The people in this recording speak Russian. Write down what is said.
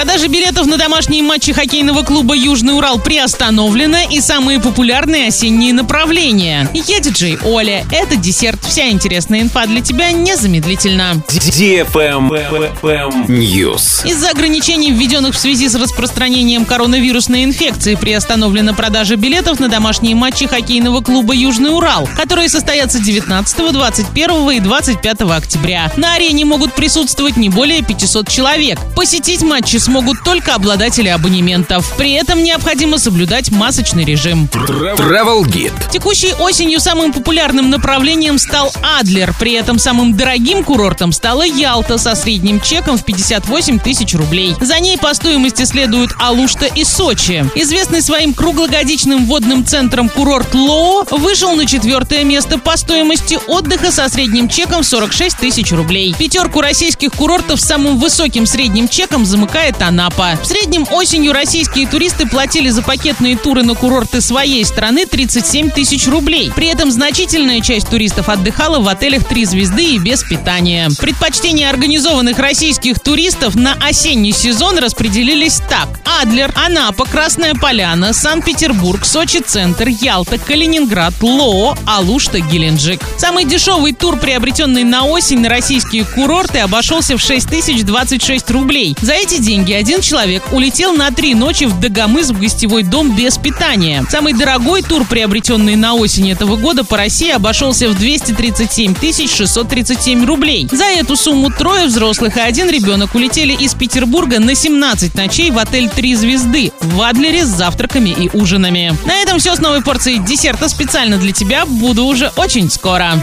பிரதமர் Продажа билетов на домашние матчи хоккейного клуба «Южный Урал» приостановлена и самые популярные осенние направления. Я диджей Оля. Это десерт. Вся интересная инфа для тебя незамедлительно. News. Из-за ограничений, введенных в связи с распространением коронавирусной инфекции, приостановлена продажа билетов на домашние матчи хоккейного клуба «Южный Урал», которые состоятся 19, 21 и 25 октября. На арене могут присутствовать не более 500 человек. Посетить матчи смогут только обладатели абонементов. При этом необходимо соблюдать масочный режим. Travel Guide. Текущей осенью самым популярным направлением стал Адлер. При этом самым дорогим курортом стала Ялта со средним чеком в 58 тысяч рублей. За ней по стоимости следуют Алушта и Сочи. Известный своим круглогодичным водным центром курорт Лоо вышел на четвертое место по стоимости отдыха со средним чеком в 46 тысяч рублей. Пятерку российских курортов с самым высоким средним чеком замыкает Анапа. В среднем осенью российские туристы платили за пакетные туры на курорты своей страны 37 тысяч рублей. При этом значительная часть туристов отдыхала в отелях «Три звезды» и без питания. Предпочтения организованных российских туристов на осенний сезон распределились так. Адлер, Анапа, Красная Поляна, Санкт-Петербург, Сочи-Центр, Ялта, Калининград, Лоо, Алушта, Геленджик. Самый дешевый тур, приобретенный на осень на российские курорты, обошелся в 6026 рублей. За эти деньги один человек улетел на три ночи в Дагомыс в гостевой дом без питания. Самый дорогой тур, приобретенный на осень этого года по России, обошелся в 237 637 рублей. За эту сумму трое взрослых и один ребенок улетели из Петербурга на 17 ночей в отель «Три звезды» в Адлере с завтраками и ужинами. На этом все с новой порцией десерта специально для тебя. Буду уже очень скоро.